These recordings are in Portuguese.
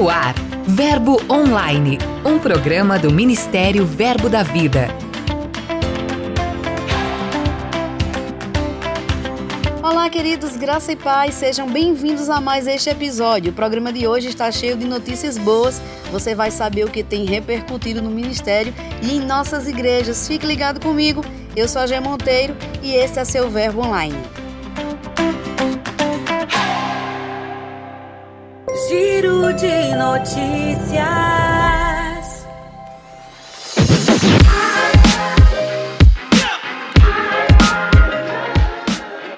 No ar, Verbo Online, um programa do Ministério Verbo da Vida. Olá, queridos, graça e paz, sejam bem-vindos a mais este episódio. O programa de hoje está cheio de notícias boas. Você vai saber o que tem repercutido no ministério e em nossas igrejas. Fique ligado comigo. Eu sou a Gê Monteiro e este é seu Verbo Online. Giro de notícias.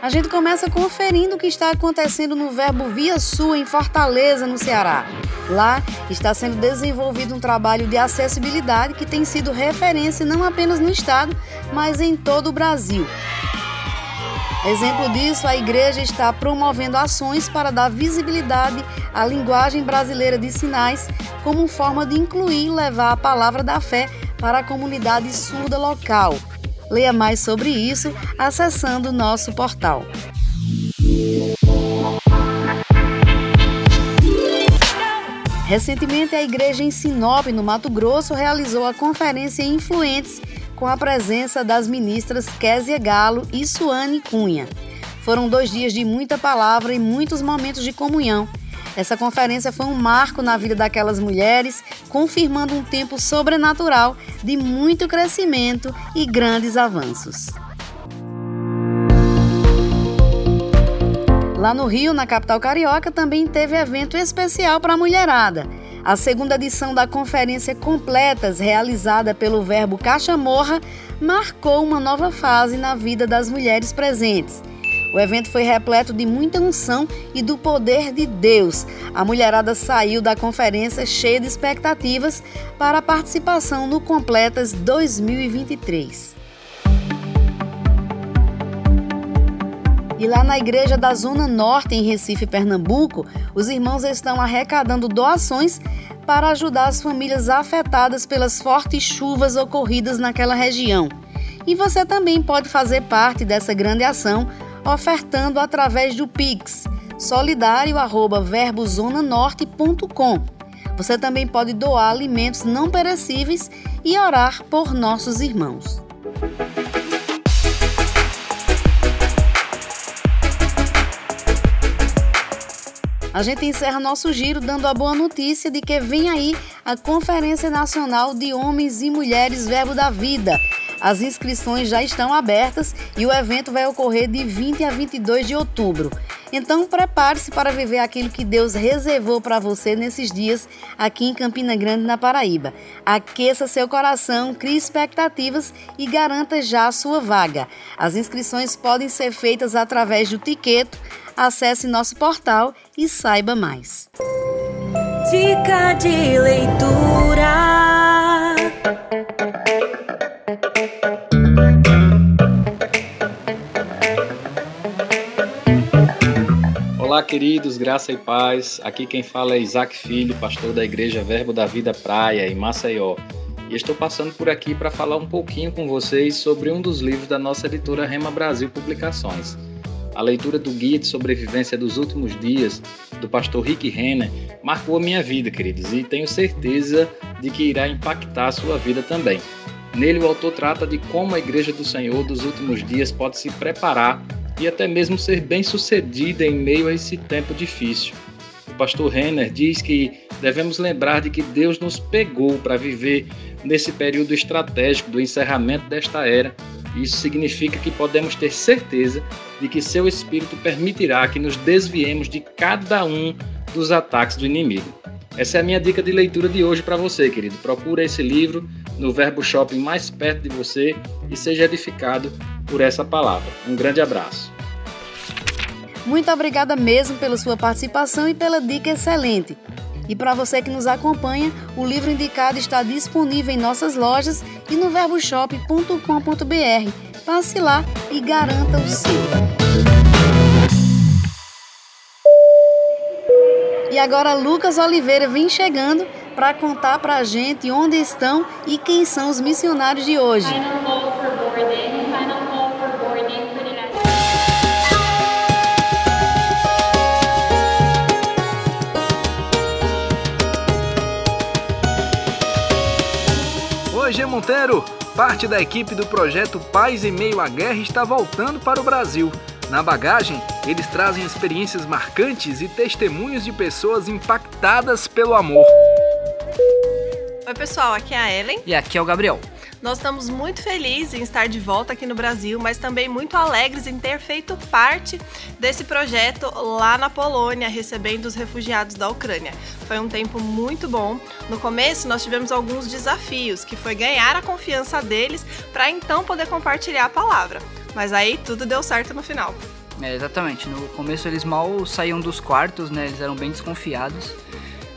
A gente começa conferindo o que está acontecendo no Verbo Via Sul, em Fortaleza, no Ceará. Lá está sendo desenvolvido um trabalho de acessibilidade que tem sido referência não apenas no estado, mas em todo o Brasil. Exemplo disso, a igreja está promovendo ações para dar visibilidade à linguagem brasileira de sinais como forma de incluir e levar a palavra da fé para a comunidade surda local. Leia mais sobre isso acessando nosso portal. Recentemente, a igreja em Sinop, no Mato Grosso, realizou a conferência Influentes com a presença das ministras Késia Galo e Suane Cunha. Foram dois dias de muita palavra e muitos momentos de comunhão. Essa conferência foi um marco na vida daquelas mulheres, confirmando um tempo sobrenatural de muito crescimento e grandes avanços. Lá no Rio, na capital carioca, também teve evento especial para a mulherada. A segunda edição da Conferência Completas, realizada pelo Verbo Caixa Morra, marcou uma nova fase na vida das mulheres presentes. O evento foi repleto de muita unção e do poder de Deus. A mulherada saiu da conferência cheia de expectativas para a participação no Completas 2023. E lá na igreja da Zona Norte, em Recife, Pernambuco, os irmãos estão arrecadando doações para ajudar as famílias afetadas pelas fortes chuvas ocorridas naquela região. E você também pode fazer parte dessa grande ação ofertando através do Pix solidário@verbozonanorte.com. Você também pode doar alimentos não perecíveis e orar por nossos irmãos. A gente encerra nosso giro dando a boa notícia de que vem aí a Conferência Nacional de Homens e Mulheres Verbo da Vida. As inscrições já estão abertas e o evento vai ocorrer de 20 a 22 de outubro. Então prepare-se para viver aquilo que Deus reservou para você nesses dias aqui em Campina Grande, na Paraíba. Aqueça seu coração, crie expectativas e garanta já a sua vaga. As inscrições podem ser feitas através do Tiqueto Acesse nosso portal e saiba mais. Dica de leitura. Olá, queridos, graça e paz. Aqui quem fala é Isaac Filho, pastor da Igreja Verbo da Vida Praia, em Maceió. E estou passando por aqui para falar um pouquinho com vocês sobre um dos livros da nossa editora Rema Brasil Publicações. A leitura do Guia de Sobrevivência dos Últimos Dias, do pastor Rick Renner, marcou a minha vida, queridos, e tenho certeza de que irá impactar a sua vida também. Nele, o autor trata de como a Igreja do Senhor dos últimos dias pode se preparar e até mesmo ser bem-sucedida em meio a esse tempo difícil. O pastor Renner diz que devemos lembrar de que Deus nos pegou para viver nesse período estratégico do encerramento desta era isso significa que podemos ter certeza de que seu espírito permitirá que nos desviemos de cada um dos ataques do inimigo. Essa é a minha dica de leitura de hoje para você, querido. Procura esse livro no Verbo Shopping mais perto de você e seja edificado por essa palavra. Um grande abraço. Muito obrigada mesmo pela sua participação e pela dica excelente. E para você que nos acompanha, o livro indicado está disponível em nossas lojas e no verboshop.com.br. Passe lá e garanta o seu. E agora Lucas Oliveira vem chegando para contar para a gente onde estão e quem são os missionários de hoje. G. Monteiro! Parte da equipe do projeto Paz em Meio à Guerra está voltando para o Brasil. Na bagagem, eles trazem experiências marcantes e testemunhos de pessoas impactadas pelo amor. Oi, pessoal, aqui é a Ellen. E aqui é o Gabriel. Nós estamos muito felizes em estar de volta aqui no Brasil, mas também muito alegres em ter feito parte desse projeto lá na Polônia, recebendo os refugiados da Ucrânia. Foi um tempo muito bom. No começo, nós tivemos alguns desafios, que foi ganhar a confiança deles para então poder compartilhar a palavra. Mas aí tudo deu certo no final. É, exatamente. No começo eles mal saíam dos quartos, né? Eles eram bem desconfiados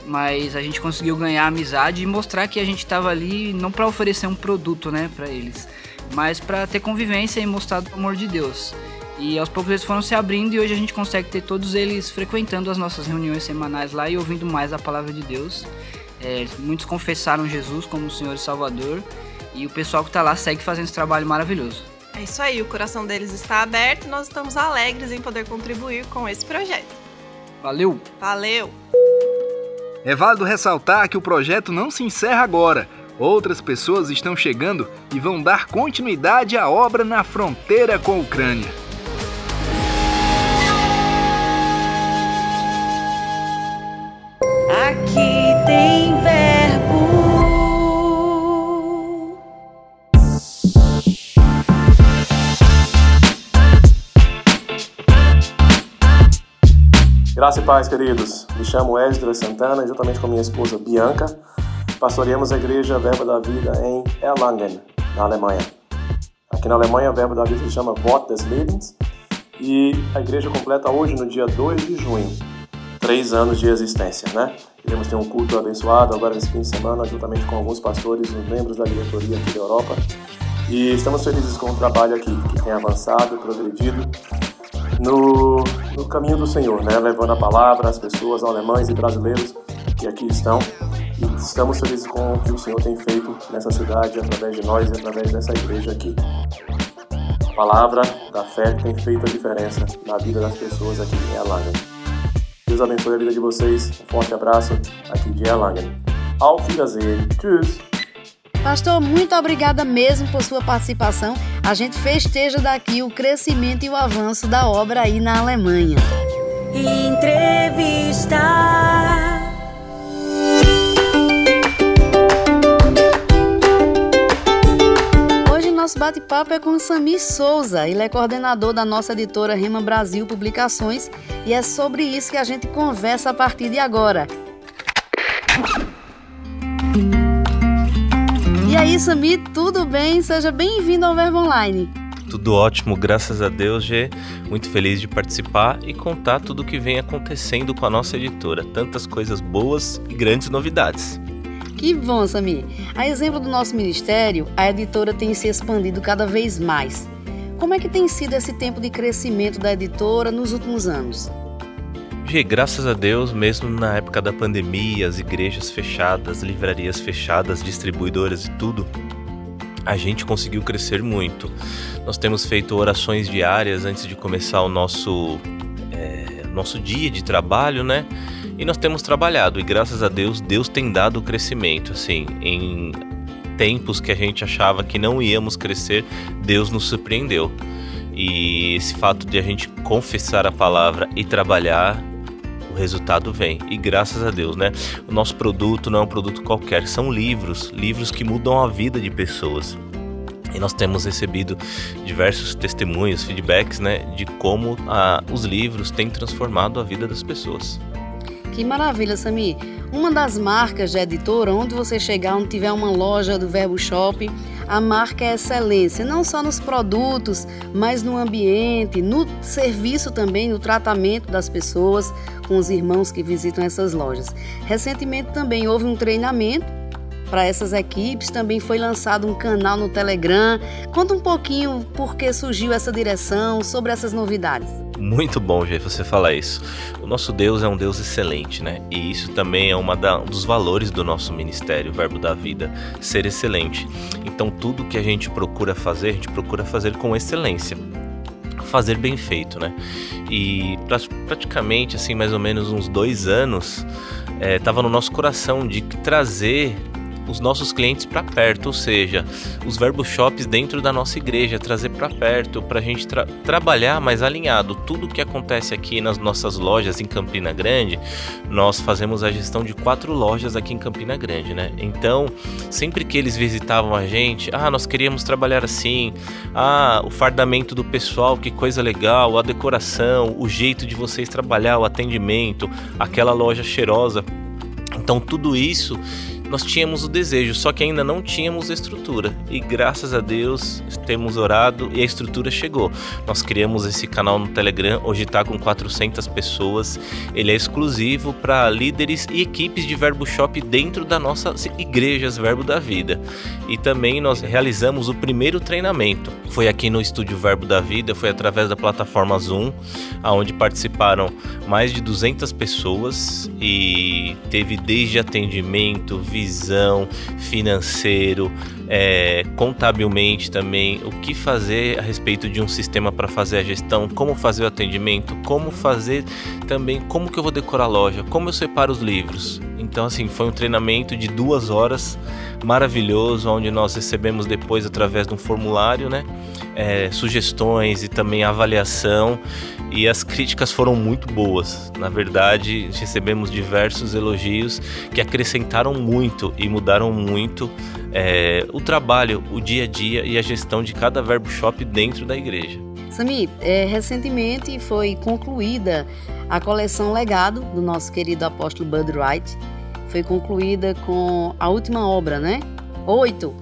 mas a gente conseguiu ganhar amizade e mostrar que a gente estava ali não para oferecer um produto, né, para eles, mas para ter convivência e mostrar o amor de Deus. E aos poucos eles foram se abrindo e hoje a gente consegue ter todos eles frequentando as nossas reuniões semanais lá e ouvindo mais a palavra de Deus. É, muitos confessaram Jesus como o Senhor e Salvador e o pessoal que está lá segue fazendo esse trabalho maravilhoso. É isso aí, o coração deles está aberto e nós estamos alegres em poder contribuir com esse projeto. Valeu! Valeu! É válido ressaltar que o projeto não se encerra agora. Outras pessoas estão chegando e vão dar continuidade à obra na fronteira com a Ucrânia. Graça e paz, queridos. Me chamo Esdras Santana e juntamente com minha esposa Bianca, pastoreamos a igreja Verbo da Vida em Erlangen, na Alemanha. Aqui na Alemanha, o Verbo da Vida se chama Wort des Lebens e a igreja completa hoje, no dia 2 de junho, três anos de existência, né? Iremos ter um culto abençoado agora nesse fim de semana, juntamente com alguns pastores e membros da diretoria aqui da Europa. E estamos felizes com o trabalho aqui, que tem avançado, progredido no, no caminho do Senhor, né? levando a palavra às pessoas, alemães e brasileiros que aqui estão. E estamos felizes com o que o Senhor tem feito nessa cidade, através de nós e através dessa igreja aqui. A palavra da fé tem feito a diferença na vida das pessoas aqui em Erlangen. Deus abençoe a vida de vocês. Um forte abraço aqui de Erlangen. Auf Wiedersehen. Tschüss. Pastor, muito obrigada mesmo por sua participação. A gente festeja daqui o crescimento e o avanço da obra aí na Alemanha. Entrevista. Hoje nosso bate-papo é com Sami Souza. Ele é coordenador da nossa editora Rema Brasil Publicações e é sobre isso que a gente conversa a partir de agora. Aí, Sami, tudo bem? Seja bem-vindo ao Verbo Online. Tudo ótimo, graças a Deus, Gê. Muito feliz de participar e contar tudo o que vem acontecendo com a nossa editora. Tantas coisas boas e grandes novidades. Que bom, Sami. A exemplo do nosso ministério, a editora tem se expandido cada vez mais. Como é que tem sido esse tempo de crescimento da editora nos últimos anos? Gê, graças a Deus, mesmo na época da pandemia, as igrejas fechadas, livrarias fechadas, distribuidoras e tudo, a gente conseguiu crescer muito. Nós temos feito orações diárias antes de começar o nosso, é, nosso dia de trabalho, né? E nós temos trabalhado e graças a Deus, Deus tem dado crescimento, assim, em tempos que a gente achava que não íamos crescer, Deus nos surpreendeu. E esse fato de a gente confessar a palavra e trabalhar o resultado vem. E graças a Deus, né? O nosso produto não é um produto qualquer, são livros, livros que mudam a vida de pessoas. E nós temos recebido diversos testemunhos, feedbacks, né, de como ah, os livros têm transformado a vida das pessoas. Que maravilha, Sami. Uma das marcas de editora, onde você chegar, onde tiver uma loja do Verbo Shop, a marca é excelência, não só nos produtos, mas no ambiente, no serviço também, no tratamento das pessoas com os irmãos que visitam essas lojas. Recentemente também houve um treinamento para essas equipes, também foi lançado um canal no Telegram. Conta um pouquinho por que surgiu essa direção, sobre essas novidades. Muito bom, Gê, você falar isso. O nosso Deus é um Deus excelente, né? E isso também é uma da, um dos valores do nosso ministério, o Verbo da Vida, ser excelente. Então, tudo que a gente procura fazer, a gente procura fazer com excelência fazer bem feito, né? E praticamente, assim, mais ou menos uns dois anos, estava é, no nosso coração de trazer os nossos clientes para perto, ou seja, os verbo shops dentro da nossa igreja, trazer para perto, para a gente tra trabalhar mais alinhado. Tudo que acontece aqui nas nossas lojas em Campina Grande, nós fazemos a gestão de quatro lojas aqui em Campina Grande, né? Então, sempre que eles visitavam a gente, ah, nós queríamos trabalhar assim, ah, o fardamento do pessoal, que coisa legal, a decoração, o jeito de vocês trabalhar, o atendimento, aquela loja cheirosa. Então, tudo isso nós tínhamos o desejo, só que ainda não tínhamos a estrutura. E graças a Deus temos orado e a estrutura chegou. Nós criamos esse canal no Telegram, hoje está com 400 pessoas. Ele é exclusivo para líderes e equipes de Verbo Shop dentro da nossa igrejas Verbo da Vida. E também nós realizamos o primeiro treinamento. Foi aqui no estúdio Verbo da Vida, foi através da plataforma Zoom, aonde participaram mais de 200 pessoas e teve desde atendimento, visão, financeiro, é, contabilmente também, o que fazer a respeito de um sistema para fazer a gestão, como fazer o atendimento, como fazer também, como que eu vou decorar a loja, como eu separo os livros. Então, assim, foi um treinamento de duas horas maravilhoso, onde nós recebemos depois, através de um formulário, né, é, sugestões e também avaliação e as críticas foram muito boas. Na verdade, recebemos diversos elogios que acrescentaram muito e mudaram muito é, o trabalho, o dia a dia e a gestão de cada verbo shop dentro da igreja. Sami, é, recentemente foi concluída a coleção Legado do nosso querido apóstolo Bud Wright. Foi concluída com a última obra, né? Oito.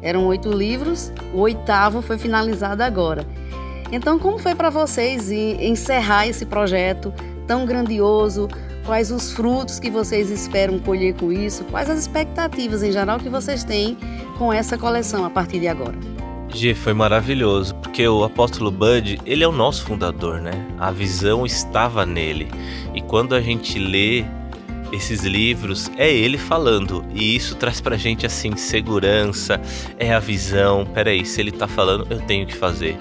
Eram oito livros, o oitavo foi finalizado agora. Então, como foi para vocês encerrar esse projeto tão grandioso? Quais os frutos que vocês esperam colher com isso? Quais as expectativas em geral que vocês têm com essa coleção a partir de agora? G, foi maravilhoso, porque o apóstolo Bud, ele é o nosso fundador, né? A visão estava nele. E quando a gente lê esses livros, é ele falando. E isso traz pra gente assim segurança, é a visão. Peraí, se ele tá falando, eu tenho que fazer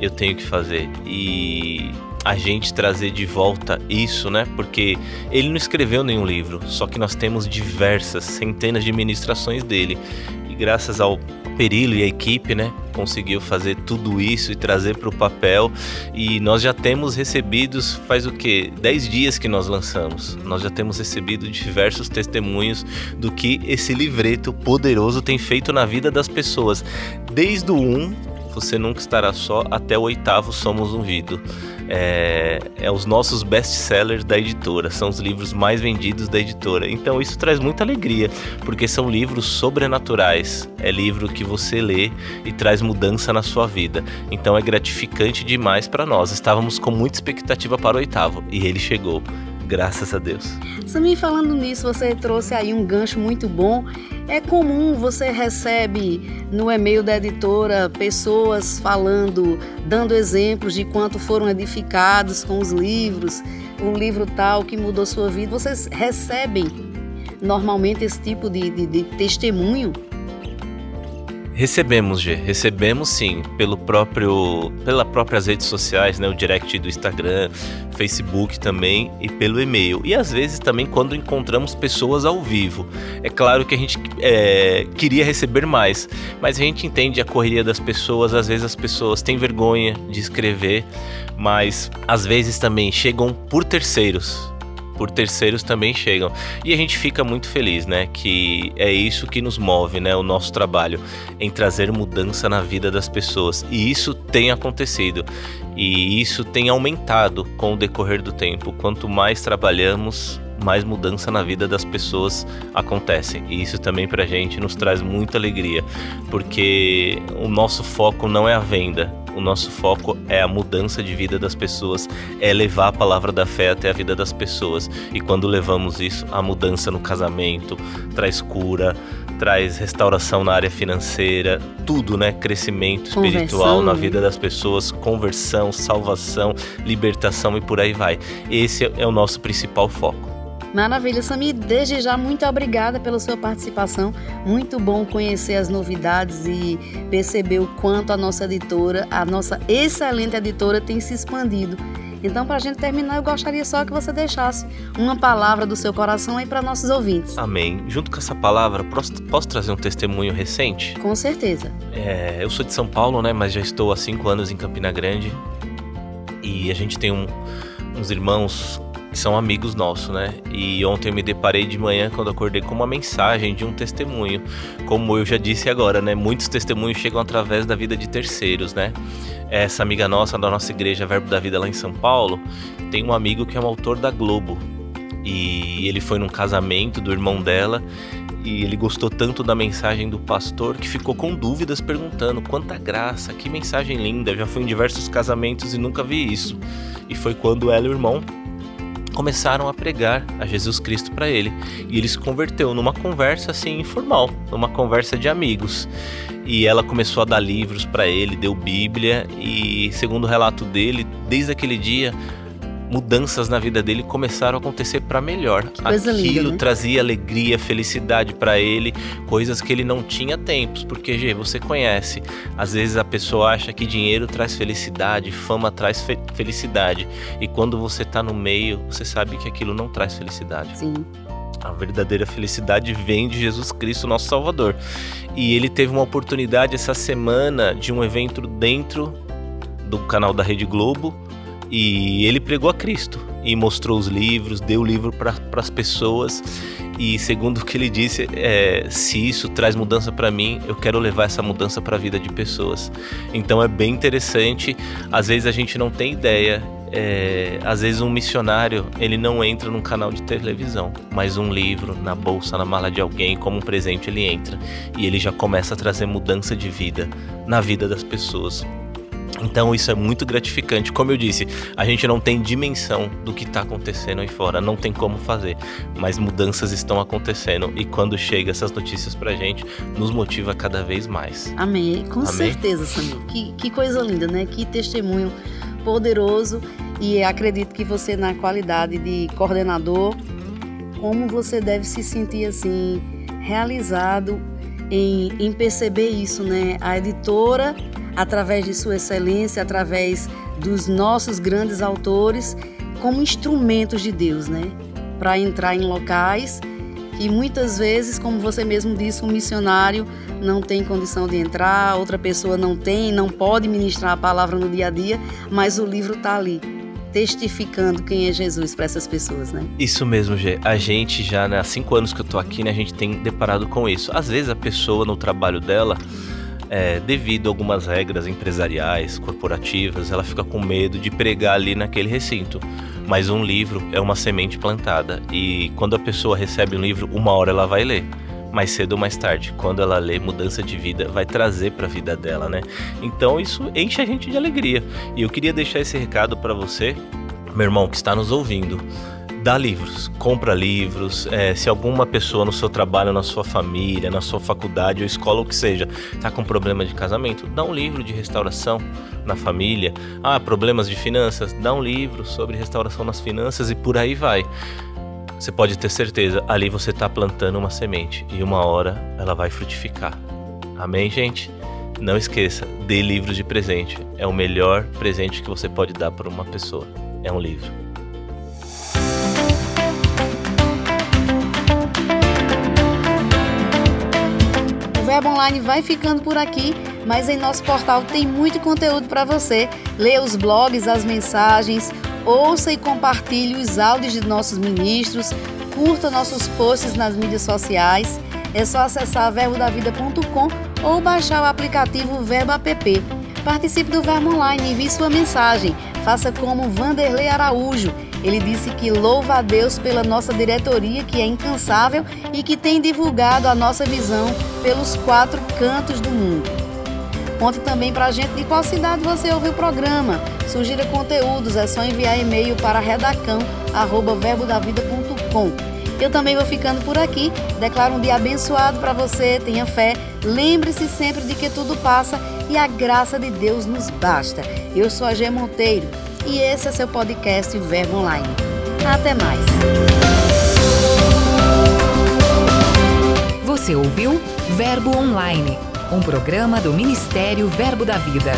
eu tenho que fazer. E a gente trazer de volta isso, né? Porque ele não escreveu nenhum livro, só que nós temos diversas, centenas de ministrações dele. Graças ao Perilo e a equipe, né, conseguiu fazer tudo isso e trazer para o papel. E nós já temos recebidos, faz o que? 10 dias que nós lançamos. Nós já temos recebido diversos testemunhos do que esse livreto poderoso tem feito na vida das pessoas. Desde o 1 você Nunca Estará Só, até o oitavo Somos um Vido. É, é os nossos best-sellers da editora, são os livros mais vendidos da editora. Então isso traz muita alegria, porque são livros sobrenaturais. É livro que você lê e traz mudança na sua vida. Então é gratificante demais para nós. Estávamos com muita expectativa para o oitavo e ele chegou. Graças a Deus. Samir, falando nisso, você trouxe aí um gancho muito bom. É comum você recebe no e-mail da editora pessoas falando, dando exemplos de quanto foram edificados com os livros, um livro tal que mudou sua vida. Vocês recebem normalmente esse tipo de, de, de testemunho? Recebemos, G, recebemos sim, pelo próprio, pelas próprias redes sociais, né, o direct do Instagram, Facebook também e pelo e-mail. E às vezes também quando encontramos pessoas ao vivo. É claro que a gente é, queria receber mais, mas a gente entende a correria das pessoas, às vezes as pessoas têm vergonha de escrever, mas às vezes também chegam por terceiros por terceiros também chegam. E a gente fica muito feliz, né? Que é isso que nos move, né? O nosso trabalho em trazer mudança na vida das pessoas. E isso tem acontecido. E isso tem aumentado com o decorrer do tempo. Quanto mais trabalhamos, mais mudança na vida das pessoas acontece. E isso também pra gente nos traz muita alegria, porque o nosso foco não é a venda, o nosso foco é a mudança de vida das pessoas, é levar a palavra da fé até a vida das pessoas. E quando levamos isso, a mudança no casamento traz cura, traz restauração na área financeira, tudo, né? Crescimento espiritual na vida das pessoas, conversão, salvação, libertação e por aí vai. Esse é o nosso principal foco. Maravilha, Sami. Desde já, muito obrigada pela sua participação. Muito bom conhecer as novidades e perceber o quanto a nossa editora, a nossa excelente editora, tem se expandido. Então, para a gente terminar, eu gostaria só que você deixasse uma palavra do seu coração aí para nossos ouvintes. Amém. Junto com essa palavra, posso, trazer um testemunho recente? Com certeza. É, eu sou de São Paulo, né? Mas já estou há cinco anos em Campina Grande. E a gente tem um, uns irmãos são amigos nossos, né? E ontem eu me deparei de manhã quando acordei com uma mensagem de um testemunho. Como eu já disse agora, né? Muitos testemunhos chegam através da vida de terceiros, né? Essa amiga nossa da nossa igreja Verbo da Vida lá em São Paulo tem um amigo que é um autor da Globo. E ele foi num casamento do irmão dela e ele gostou tanto da mensagem do pastor que ficou com dúvidas perguntando quanta graça, que mensagem linda, já fui em diversos casamentos e nunca vi isso. E foi quando ela e o irmão começaram a pregar a Jesus Cristo para ele. E ele se converteu numa conversa assim informal, numa conversa de amigos. E ela começou a dar livros para ele, deu Bíblia e segundo o relato dele, desde aquele dia mudanças na vida dele começaram a acontecer para melhor. Aquilo linda, né? trazia alegria, felicidade para ele, coisas que ele não tinha tempos, porque Gê, você conhece. Às vezes a pessoa acha que dinheiro traz felicidade, fama traz fe- felicidade, e quando você tá no meio, você sabe que aquilo não traz felicidade. Sim. A verdadeira felicidade vem de Jesus Cristo, nosso Salvador. E ele teve uma oportunidade essa semana de um evento dentro do canal da Rede Globo. E ele pregou a Cristo e mostrou os livros, deu o livro para as pessoas. E segundo o que ele disse, é, se isso traz mudança para mim, eu quero levar essa mudança para a vida de pessoas. Então é bem interessante. Às vezes a gente não tem ideia é, às vezes um missionário ele não entra num canal de televisão, mas um livro na bolsa, na mala de alguém, como um presente ele entra e ele já começa a trazer mudança de vida na vida das pessoas. Então isso é muito gratificante. Como eu disse, a gente não tem dimensão do que está acontecendo aí fora, não tem como fazer, mas mudanças estão acontecendo e quando chega essas notícias pra gente, nos motiva cada vez mais. Amém. Com Amém. certeza, Samir. Que, que coisa linda, né? Que testemunho poderoso. E acredito que você, na qualidade de coordenador, como você deve se sentir assim, realizado em, em perceber isso, né? A editora, através de sua excelência, através dos nossos grandes autores, como instrumentos de Deus, né? Para entrar em locais e muitas vezes, como você mesmo disse, um missionário não tem condição de entrar, outra pessoa não tem, não pode ministrar a palavra no dia a dia, mas o livro está ali, testificando quem é Jesus para essas pessoas, né? Isso mesmo, Gê. A gente já, né, há cinco anos que eu tô aqui, né, a gente tem deparado com isso. Às vezes a pessoa no trabalho dela, é, devido a algumas regras empresariais, corporativas, ela fica com medo de pregar ali naquele recinto. Mas um livro é uma semente plantada e quando a pessoa recebe um livro, uma hora ela vai ler. Mais cedo ou mais tarde, quando ela lê mudança de vida, vai trazer para a vida dela, né? Então isso enche a gente de alegria. E eu queria deixar esse recado para você, meu irmão que está nos ouvindo. Dá livros, compra livros. é, se alguma pessoa no seu trabalho, na sua família, na sua faculdade ou escola, ou que seja, está com problema de casamento, dá um livro de restauração na família. Ah, problemas de finanças, dá um livro sobre restauração nas finanças e por aí vai. Você pode ter certeza, ali você está plantando uma semente e uma hora ela vai frutificar. Amém, gente? Não esqueça, dê livros de presente. É o melhor presente que você pode dar para uma pessoa. É um livro. Verbo Online vai ficando por aqui, mas em nosso portal tem muito conteúdo para você. Leia os blogs, as mensagens, ouça e compartilhe os áudios de nossos ministros, curta nossos posts nas mídias sociais. É só acessar verbodavida.com ou baixar o aplicativo Verbo App. Participe do Verbo Online, envie sua mensagem. Faça como Vanderlei Araújo. Ele disse que louva a Deus pela nossa diretoria, que é incansável e que tem divulgado a nossa visão pelos quatro cantos do mundo. Conte também para a gente de qual cidade você ouviu o programa. Sugira conteúdos, é só enviar e-mail para redacão@verbodavida.com. Eu também vou ficando por aqui. Declaro um dia abençoado para você. Tenha fé. Lembre-se sempre de que tudo passa e a graça de Deus nos basta. Eu sou a G Monteiro e esse é seu podcast Verbo Online. Até mais. Você ouviu Verbo Online, um programa do Ministério Verbo da Vida.